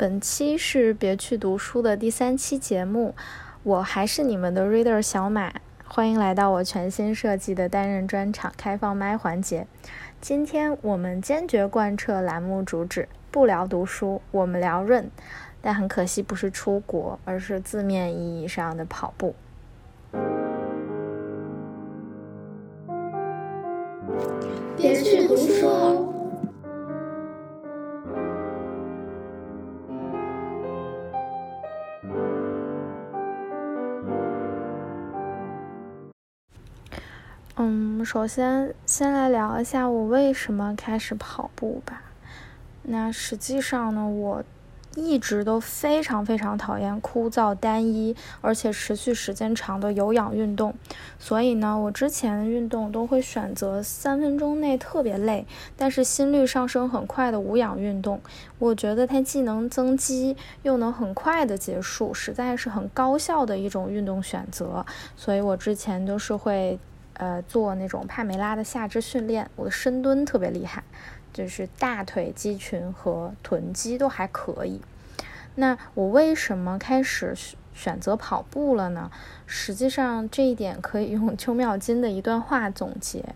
本期是别去读书的第三期节目，我还是你们的 reader 小马，欢迎来到我全新设计的单人专场开放麦环节。今天我们坚决贯彻栏目主旨，不聊读书，我们聊润。但很可惜，不是出国，而是字面意义上的跑步。首先先来聊一下我为什么开始跑步吧。那实际上呢，我。一直都非常非常讨厌枯燥单一而且持续时间长的有氧运动，所以呢，我之前的运动都会选择三分钟内特别累，但是心率上升很快的无氧运动。我觉得它既能增肌，又能很快的结束，实在是很高效的一种运动选择。所以我之前都是会，呃，做那种帕梅拉的下肢训练，我的深蹲特别厉害。就是大腿肌群和臀肌都还可以。那我为什么开始选择跑步了呢？实际上这一点可以用邱妙金的一段话总结。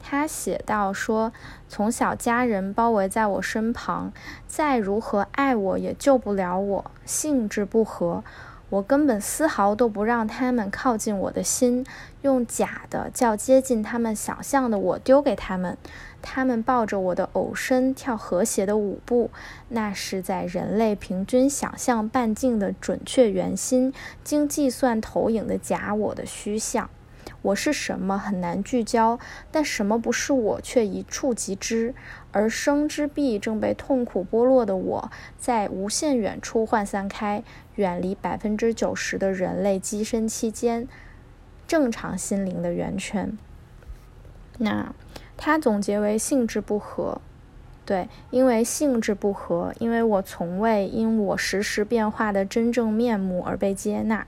他写到说：“从小家人包围在我身旁，再如何爱我也救不了我，性质不合。”我根本丝毫都不让他们靠近我的心，用假的叫接近他们想象的我丢给他们。他们抱着我的偶身跳和谐的舞步，那是在人类平均想象半径的准确圆心，经计算投影的假我的虚像。我是什么很难聚焦，但什么不是我却一触即知。而生之臂正被痛苦剥落的我，在无限远处涣散开，远离百分之九十的人类机身期间，正常心灵的圆圈。那他总结为性质不合，对，因为性质不合，因为我从未因我时时变化的真正面目而被接纳。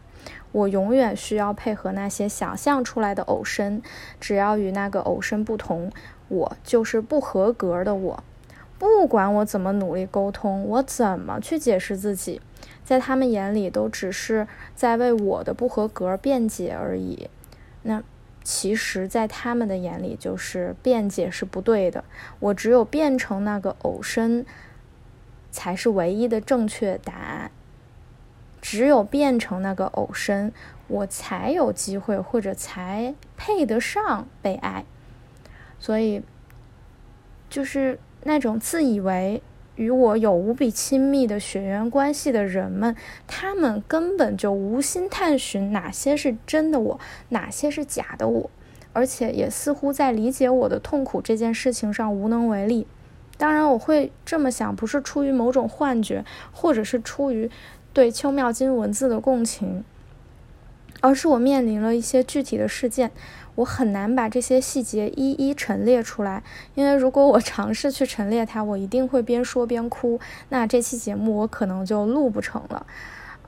我永远需要配合那些想象出来的偶身，只要与那个偶身不同，我就是不合格的我。不管我怎么努力沟通，我怎么去解释自己，在他们眼里都只是在为我的不合格辩解而已。那其实，在他们的眼里，就是辩解是不对的。我只有变成那个偶身，才是唯一的正确答案。只有变成那个偶身，我才有机会，或者才配得上被爱。所以，就是那种自以为与我有无比亲密的血缘关系的人们，他们根本就无心探寻哪些是真的我，哪些是假的我，而且也似乎在理解我的痛苦这件事情上无能为力。当然，我会这么想，不是出于某种幻觉，或者是出于。对邱妙金文字的共情，而是我面临了一些具体的事件，我很难把这些细节一一陈列出来，因为如果我尝试去陈列它，我一定会边说边哭，那这期节目我可能就录不成了。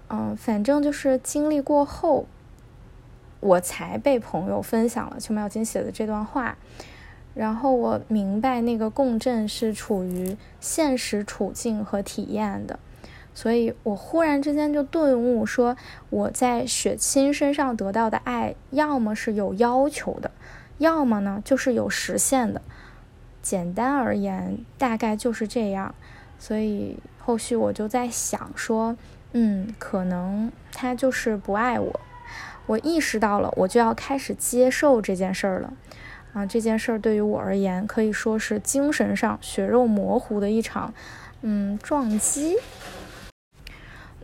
嗯，反正就是经历过后，我才被朋友分享了邱妙金写的这段话，然后我明白那个共振是处于现实处境和体验的。所以我忽然之间就顿悟，说我在雪亲身上得到的爱，要么是有要求的，要么呢就是有实现的。简单而言，大概就是这样。所以后续我就在想说，嗯，可能他就是不爱我。我意识到了，我就要开始接受这件事儿了。啊，这件事儿对于我而言，可以说是精神上血肉模糊的一场，嗯，撞击。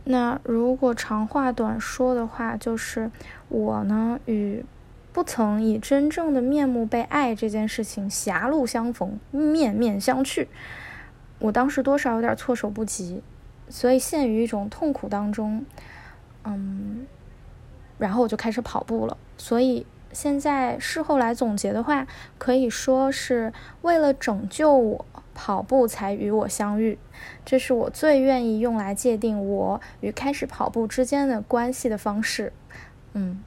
那如果长话短说的话，就是我呢与不曾以真正的面目被爱这件事情狭路相逢，面面相觑。我当时多少有点措手不及，所以陷于一种痛苦当中，嗯，然后我就开始跑步了。所以现在事后来总结的话，可以说是为了拯救我。跑步才与我相遇，这是我最愿意用来界定我与开始跑步之间的关系的方式。嗯，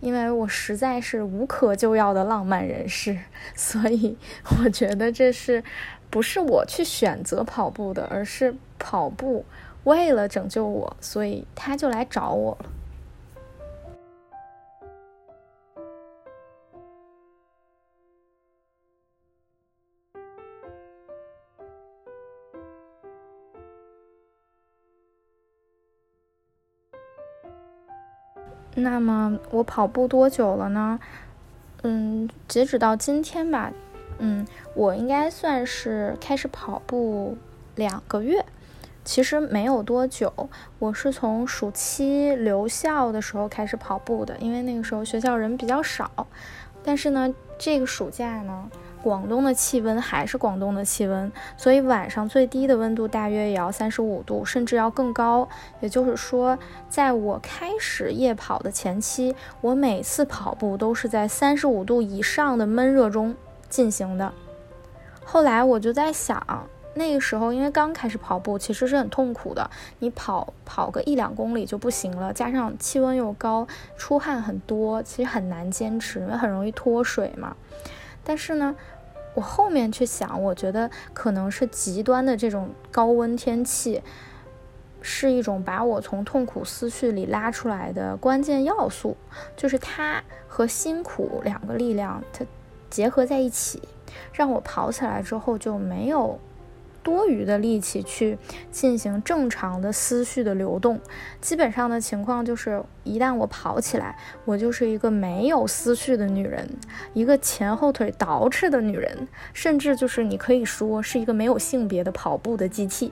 因为我实在是无可救药的浪漫人士，所以我觉得这是不是我去选择跑步的，而是跑步为了拯救我，所以他就来找我了。那么我跑步多久了呢？嗯，截止到今天吧，嗯，我应该算是开始跑步两个月，其实没有多久。我是从暑期留校的时候开始跑步的，因为那个时候学校人比较少。但是呢，这个暑假呢。广东的气温还是广东的气温，所以晚上最低的温度大约也要三十五度，甚至要更高。也就是说，在我开始夜跑的前期，我每次跑步都是在三十五度以上的闷热中进行的。后来我就在想，那个时候因为刚开始跑步，其实是很痛苦的。你跑跑个一两公里就不行了，加上气温又高，出汗很多，其实很难坚持，因为很容易脱水嘛。但是呢，我后面去想，我觉得可能是极端的这种高温天气，是一种把我从痛苦思绪里拉出来的关键要素，就是它和辛苦两个力量它结合在一起，让我跑起来之后就没有。多余的力气去进行正常的思绪的流动，基本上的情况就是，一旦我跑起来，我就是一个没有思绪的女人，一个前后腿倒饬的女人，甚至就是你可以说是一个没有性别的跑步的机器。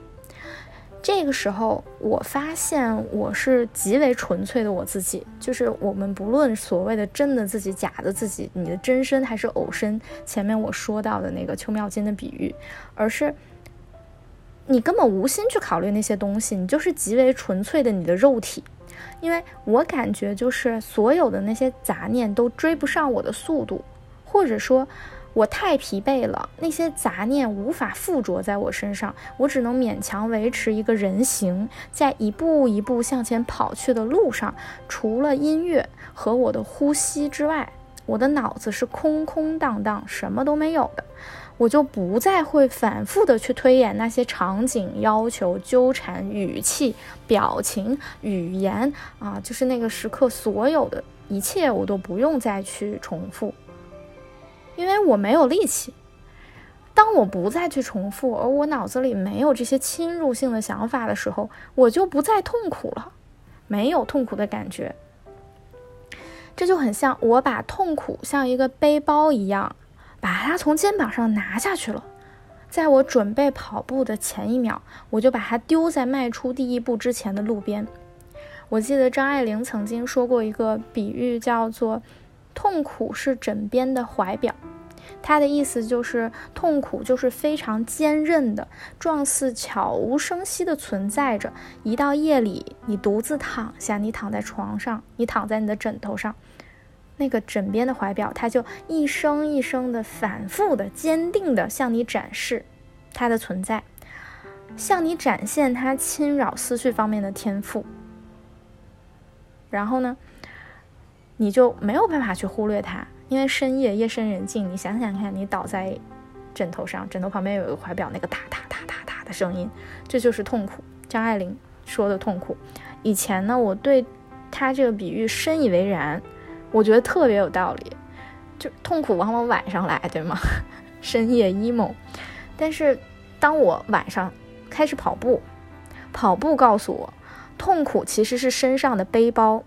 这个时候，我发现我是极为纯粹的我自己，就是我们不论所谓的真的自己、假的自己，你的真身还是偶身，前面我说到的那个邱妙金的比喻，而是。你根本无心去考虑那些东西，你就是极为纯粹的你的肉体，因为我感觉就是所有的那些杂念都追不上我的速度，或者说，我太疲惫了，那些杂念无法附着在我身上，我只能勉强维持一个人形，在一步一步向前跑去的路上，除了音乐和我的呼吸之外，我的脑子是空空荡荡，什么都没有的。我就不再会反复的去推演那些场景、要求、纠缠、语气、表情、语言啊，就是那个时刻所有的一切，我都不用再去重复，因为我没有力气。当我不再去重复，而我脑子里没有这些侵入性的想法的时候，我就不再痛苦了，没有痛苦的感觉。这就很像我把痛苦像一个背包一样。把它从肩膀上拿下去了，在我准备跑步的前一秒，我就把它丢在迈出第一步之前的路边。我记得张爱玲曾经说过一个比喻，叫做“痛苦是枕边的怀表”。她的意思就是，痛苦就是非常坚韧的，状似悄无声息地存在着。一到夜里，你独自躺下，你躺在床上，你躺在你的枕头上。那个枕边的怀表，它就一声一声的、反复的、坚定的向你展示它的存在，向你展现它侵扰思绪方面的天赋。然后呢，你就没有办法去忽略它，因为深夜夜深人静，你想想看，你倒在枕头上，枕头旁边有一个怀表，那个哒哒哒哒哒的声音，这就是痛苦。张爱玲说的痛苦。以前呢，我对他这个比喻深以为然。我觉得特别有道理，就痛苦往往晚上来，对吗？深夜 emo，但是当我晚上开始跑步，跑步告诉我，痛苦其实是身上的背包。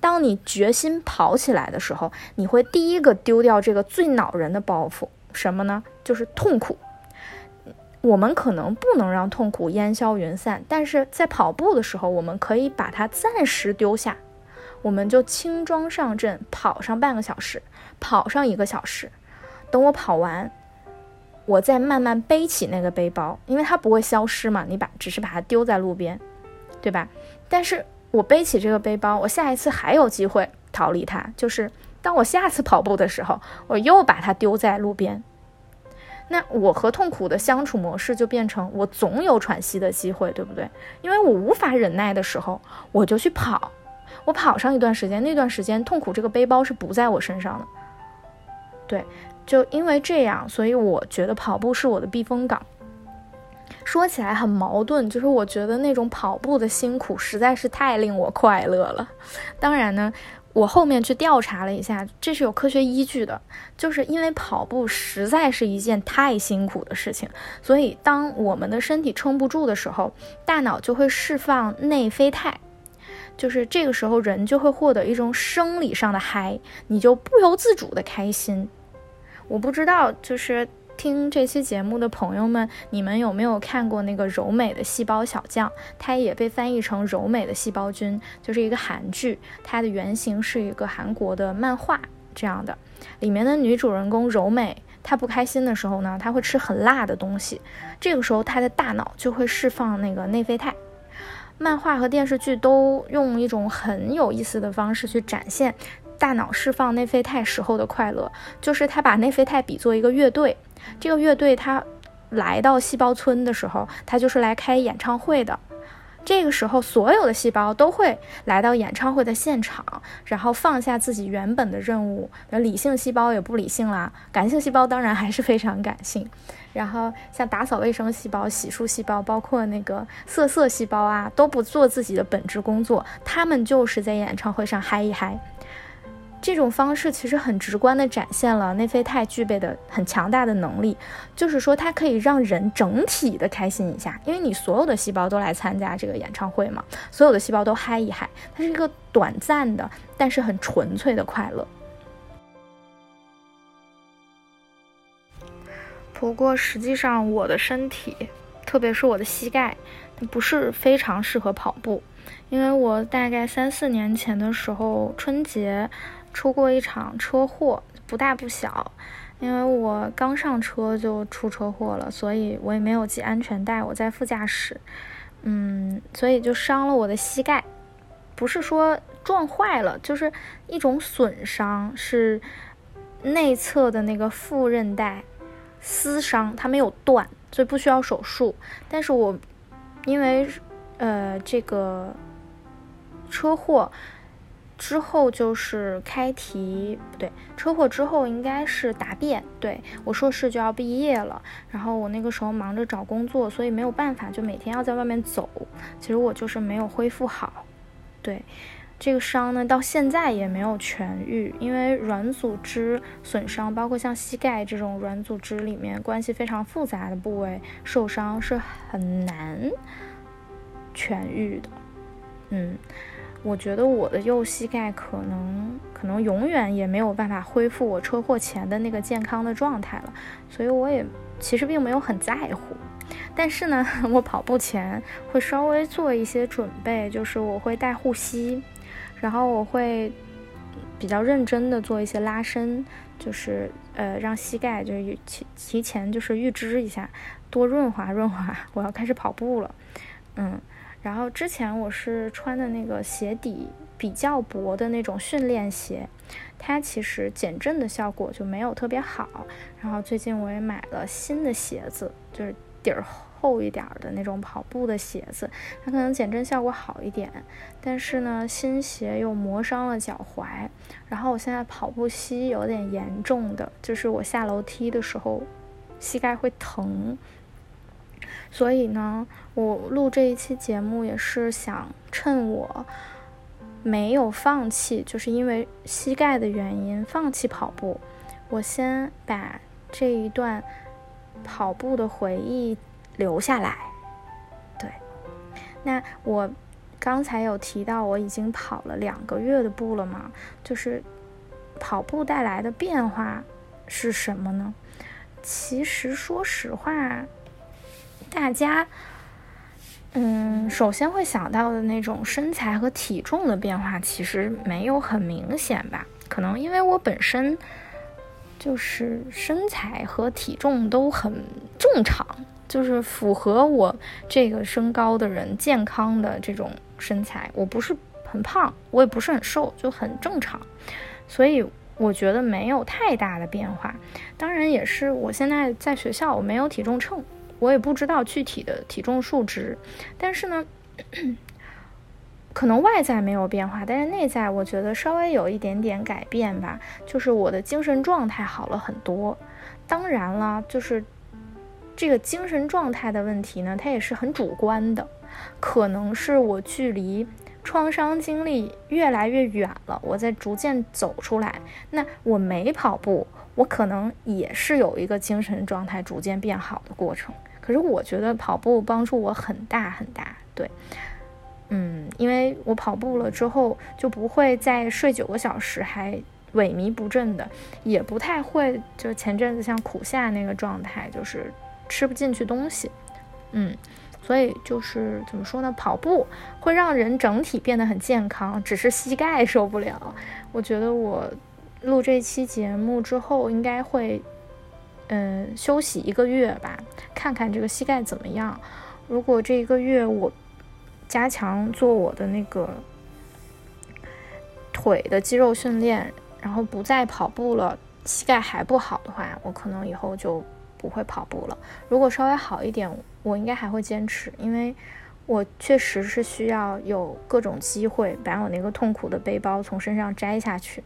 当你决心跑起来的时候，你会第一个丢掉这个最恼人的包袱，什么呢？就是痛苦。我们可能不能让痛苦烟消云散，但是在跑步的时候，我们可以把它暂时丢下。我们就轻装上阵，跑上半个小时，跑上一个小时。等我跑完，我再慢慢背起那个背包，因为它不会消失嘛。你把只是把它丢在路边，对吧？但是我背起这个背包，我下一次还有机会逃离它。就是当我下次跑步的时候，我又把它丢在路边。那我和痛苦的相处模式就变成我总有喘息的机会，对不对？因为我无法忍耐的时候，我就去跑。我跑上一段时间，那段时间痛苦这个背包是不在我身上的。对，就因为这样，所以我觉得跑步是我的避风港。说起来很矛盾，就是我觉得那种跑步的辛苦实在是太令我快乐了。当然呢，我后面去调查了一下，这是有科学依据的，就是因为跑步实在是一件太辛苦的事情，所以当我们的身体撑不住的时候，大脑就会释放内啡肽，就是这个时候人就会获得一种生理上的嗨，你就不由自主的开心。我不知道，就是听这期节目的朋友们，你们有没有看过那个柔美的细胞小将？它也被翻译成柔美的细胞君，就是一个韩剧，它的原型是一个韩国的漫画这样的。里面的女主人公柔美，她不开心的时候呢，她会吃很辣的东西，这个时候她的大脑就会释放那个内啡肽。漫画和电视剧都用一种很有意思的方式去展现。大脑释放内啡肽时候的快乐，就是他把内啡肽比作一个乐队。这个乐队他来到细胞村的时候，他就是来开演唱会的。这个时候，所有的细胞都会来到演唱会的现场，然后放下自己原本的任务。那理性细胞也不理性啦，感性细胞当然还是非常感性。然后像打扫卫生细胞、洗漱细胞，包括那个色色细胞啊，都不做自己的本职工作，他们就是在演唱会上嗨一嗨。这种方式其实很直观地展现了内啡肽具备的很强大的能力，就是说它可以让人整体的开心一下，因为你所有的细胞都来参加这个演唱会嘛，所有的细胞都嗨一嗨，它是一个短暂的，但是很纯粹的快乐。不过实际上我的身体，特别是我的膝盖，它不是非常适合跑步，因为我大概三四年前的时候春节。出过一场车祸，不大不小，因为我刚上车就出车祸了，所以我也没有系安全带，我在副驾驶，嗯，所以就伤了我的膝盖，不是说撞坏了，就是一种损伤，是内侧的那个副韧带撕伤，它没有断，所以不需要手术，但是我因为呃这个车祸。之后就是开题，不对，车祸之后应该是答辩。对我硕士就要毕业了，然后我那个时候忙着找工作，所以没有办法，就每天要在外面走。其实我就是没有恢复好，对这个伤呢，到现在也没有痊愈，因为软组织损伤，包括像膝盖这种软组织里面关系非常复杂的部位受伤是很难痊愈的。嗯。我觉得我的右膝盖可能可能永远也没有办法恢复我车祸前的那个健康的状态了，所以我也其实并没有很在乎。但是呢，我跑步前会稍微做一些准备，就是我会带护膝，然后我会比较认真的做一些拉伸，就是呃让膝盖就是提提前就是预支一下，多润滑润滑，我要开始跑步了，嗯。然后之前我是穿的那个鞋底比较薄的那种训练鞋，它其实减震的效果就没有特别好。然后最近我也买了新的鞋子，就是底儿厚一点的那种跑步的鞋子，它可能减震效果好一点。但是呢，新鞋又磨伤了脚踝，然后我现在跑步膝有点严重的，就是我下楼梯的时候膝盖会疼。所以呢，我录这一期节目也是想趁我没有放弃，就是因为膝盖的原因放弃跑步，我先把这一段跑步的回忆留下来。对，那我刚才有提到我已经跑了两个月的步了嘛，就是跑步带来的变化是什么呢？其实说实话。大家，嗯，首先会想到的那种身材和体重的变化，其实没有很明显吧？可能因为我本身就是身材和体重都很正常，就是符合我这个身高的人健康的这种身材。我不是很胖，我也不是很瘦，就很正常。所以我觉得没有太大的变化。当然，也是我现在在学校，我没有体重秤。我也不知道具体的体重数值，但是呢，可能外在没有变化，但是内在我觉得稍微有一点点改变吧，就是我的精神状态好了很多。当然了，就是这个精神状态的问题呢，它也是很主观的，可能是我距离创伤经历越来越远了，我在逐渐走出来。那我没跑步，我可能也是有一个精神状态逐渐变好的过程。可是我觉得跑步帮助我很大很大，对。嗯，因为我跑步了之后，就不会再睡九个小时还萎靡不振的，也不太会就前阵子像苦夏那个状态，就是吃不进去东西。嗯，所以就是怎么说呢？跑步会让人整体变得很健康，只是膝盖受不了。我觉得我录这期节目之后，应该会嗯休息一个月吧，看看这个膝盖怎么样。如果这一个月我。加强做我的那个腿的肌肉训练，然后不再跑步了。膝盖还不好的话，我可能以后就不会跑步了。如果稍微好一点，我应该还会坚持，因为我确实是需要有各种机会把我那个痛苦的背包从身上摘下去。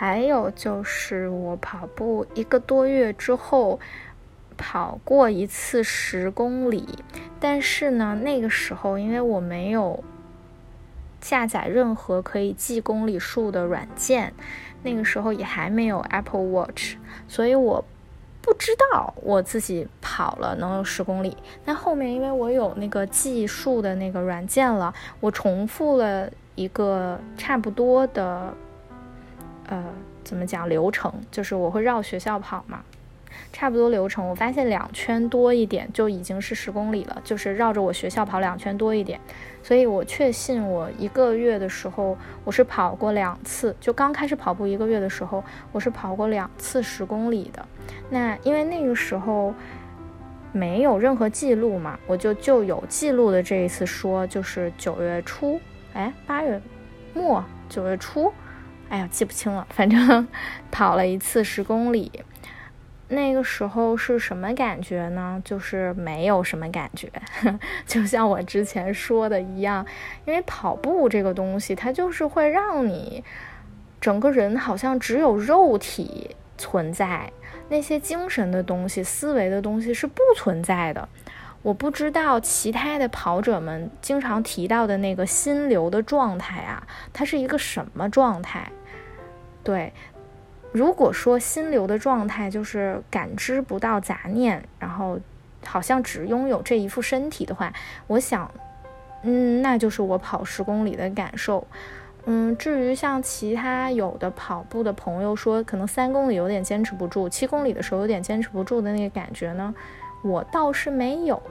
还有就是我跑步一个多月之后，跑过一次十公里，但是呢，那个时候因为我没有下载任何可以记公里数的软件，那个时候也还没有 Apple Watch，所以我不知道我自己跑了能有十公里。但后面因为我有那个计数的那个软件了，我重复了一个差不多的。呃，怎么讲流程？就是我会绕学校跑嘛，差不多流程。我发现两圈多一点就已经是十公里了，就是绕着我学校跑两圈多一点。所以我确信我一个月的时候，我是跑过两次。就刚开始跑步一个月的时候，我是跑过两次十公里的。那因为那个时候没有任何记录嘛，我就就有记录的这一次说，就是九月初，哎，八月末，九月初。哎呀，记不清了，反正 跑了一次十公里，那个时候是什么感觉呢？就是没有什么感觉，就像我之前说的一样，因为跑步这个东西，它就是会让你整个人好像只有肉体存在，那些精神的东西、思维的东西是不存在的。我不知道其他的跑者们经常提到的那个心流的状态啊，它是一个什么状态？对，如果说心流的状态就是感知不到杂念，然后好像只拥有这一副身体的话，我想，嗯，那就是我跑十公里的感受。嗯，至于像其他有的跑步的朋友说，可能三公里有点坚持不住，七公里的时候有点坚持不住的那个感觉呢，我倒是没有，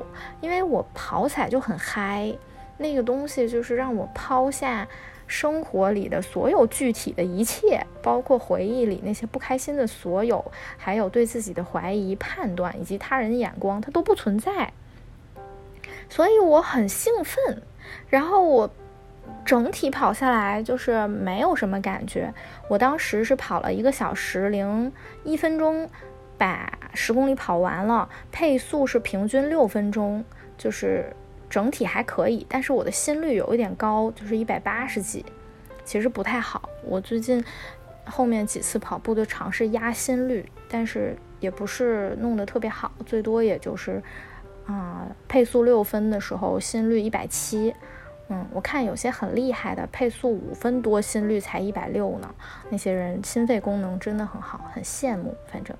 因为我跑起来就很嗨，那个东西就是让我抛下。生活里的所有具体的一切，包括回忆里那些不开心的所有，还有对自己的怀疑、判断以及他人眼光，它都不存在。所以我很兴奋，然后我整体跑下来就是没有什么感觉。我当时是跑了一个小时零一分钟，把十公里跑完了，配速是平均六分钟，就是。整体还可以，但是我的心率有一点高，就是一百八十几，其实不太好。我最近后面几次跑步都尝试压心率，但是也不是弄得特别好，最多也就是啊配速六分的时候心率一百七。嗯，我看有些很厉害的配速五分多心率才一百六呢，那些人心肺功能真的很好，很羡慕。反正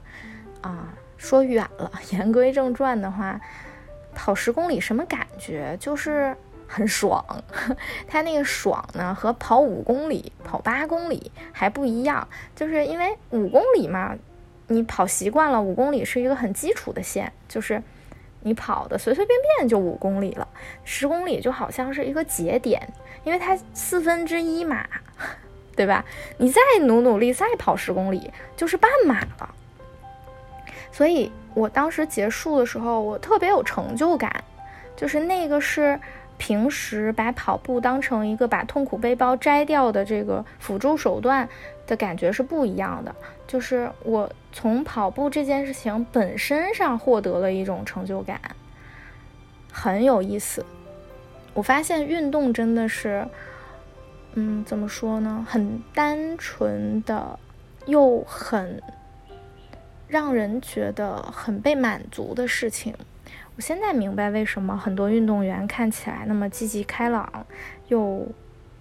啊说远了，言归正传的话。跑十公里什么感觉？就是很爽。它那个爽呢，和跑五公里、跑八公里还不一样。就是因为五公里嘛，你跑习惯了，五公里是一个很基础的线，就是你跑的随随便便就五公里了。十公里就好像是一个节点，因为它四分之一马，对吧？你再努努力，再跑十公里，就是半马了。所以。我当时结束的时候，我特别有成就感，就是那个是平时把跑步当成一个把痛苦背包摘掉的这个辅助手段的感觉是不一样的。就是我从跑步这件事情本身上获得了一种成就感，很有意思。我发现运动真的是嗯，怎么说呢？很单纯的，又很让人觉得很被满足的事情。我现在明白为什么很多运动员看起来那么积极开朗，又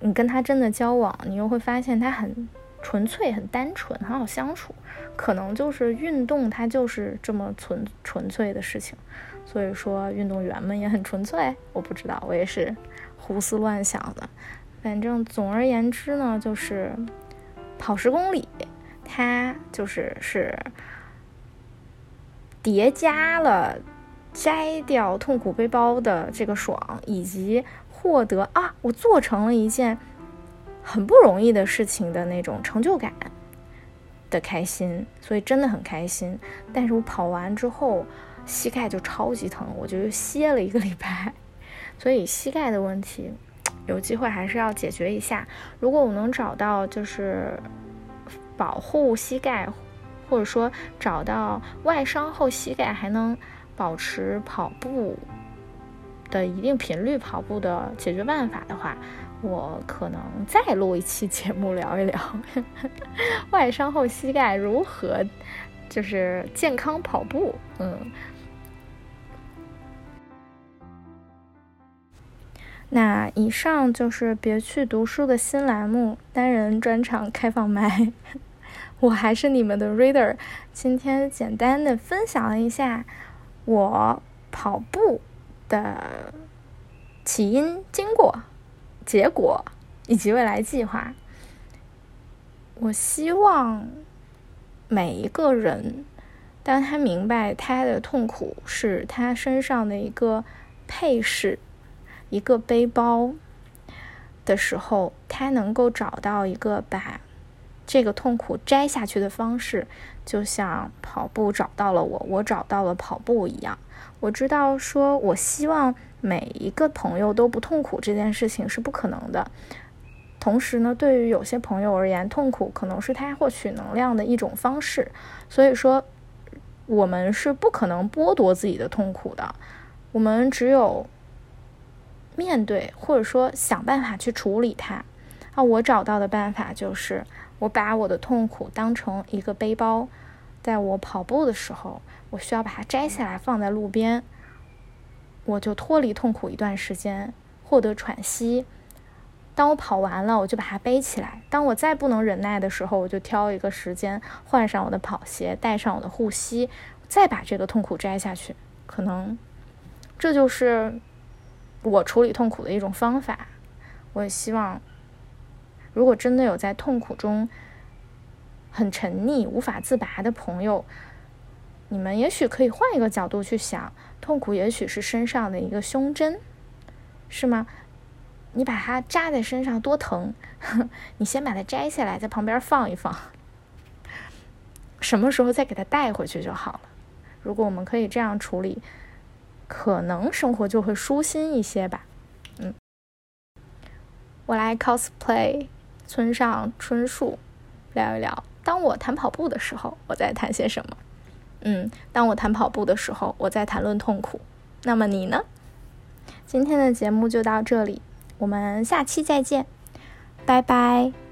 你跟他真的交往，你又会发现他很纯粹、很单纯、很好相处。可能就是运动，它就是这么纯纯粹的事情。所以说，运动员们也很纯粹。我不知道，我也是胡思乱想的。反正总而言之呢，就是跑十公里，它就是是叠加了。摘掉痛苦背包的这个爽，以及获得啊，我做成了一件很不容易的事情的那种成就感的开心，所以真的很开心。但是我跑完之后膝盖就超级疼，我就歇了一个礼拜。所以膝盖的问题有机会还是要解决一下。如果我能找到就是保护膝盖，或者说找到外伤后膝盖还能。保持跑步的一定频率，跑步的解决办法的话，我可能再录一期节目聊一聊外伤后膝盖如何就是健康跑步。嗯，那以上就是别去读书的新栏目单人专场开放麦，我还是你们的 reader，今天简单的分享了一下。我跑步的起因、经过、结果以及未来计划。我希望每一个人，当他明白他的痛苦是他身上的一个配饰、一个背包的时候，他能够找到一个把这个痛苦摘下去的方式。就像跑步找到了我，我找到了跑步一样。我知道，说我希望每一个朋友都不痛苦这件事情是不可能的。同时呢，对于有些朋友而言，痛苦可能是他获取能量的一种方式。所以说，我们是不可能剥夺自己的痛苦的。我们只有面对，或者说想办法去处理它。啊，我找到的办法就是。我把我的痛苦当成一个背包，在我跑步的时候，我需要把它摘下来放在路边，我就脱离痛苦一段时间，获得喘息。当我跑完了，我就把它背起来。当我再不能忍耐的时候，我就挑一个时间，换上我的跑鞋，带上我的护膝，再把这个痛苦摘下去。可能这就是我处理痛苦的一种方法。我也希望。如果真的有在痛苦中很沉溺、无法自拔的朋友，你们也许可以换一个角度去想，痛苦也许是身上的一个胸针，是吗？你把它扎在身上多疼，你先把它摘下来，在旁边放一放，什么时候再给它带回去就好了。如果我们可以这样处理，可能生活就会舒心一些吧。嗯，我来 cosplay。村上春树，聊一聊。当我谈跑步的时候，我在谈些什么？嗯，当我谈跑步的时候，我在谈论痛苦。那么你呢？今天的节目就到这里，我们下期再见，拜拜。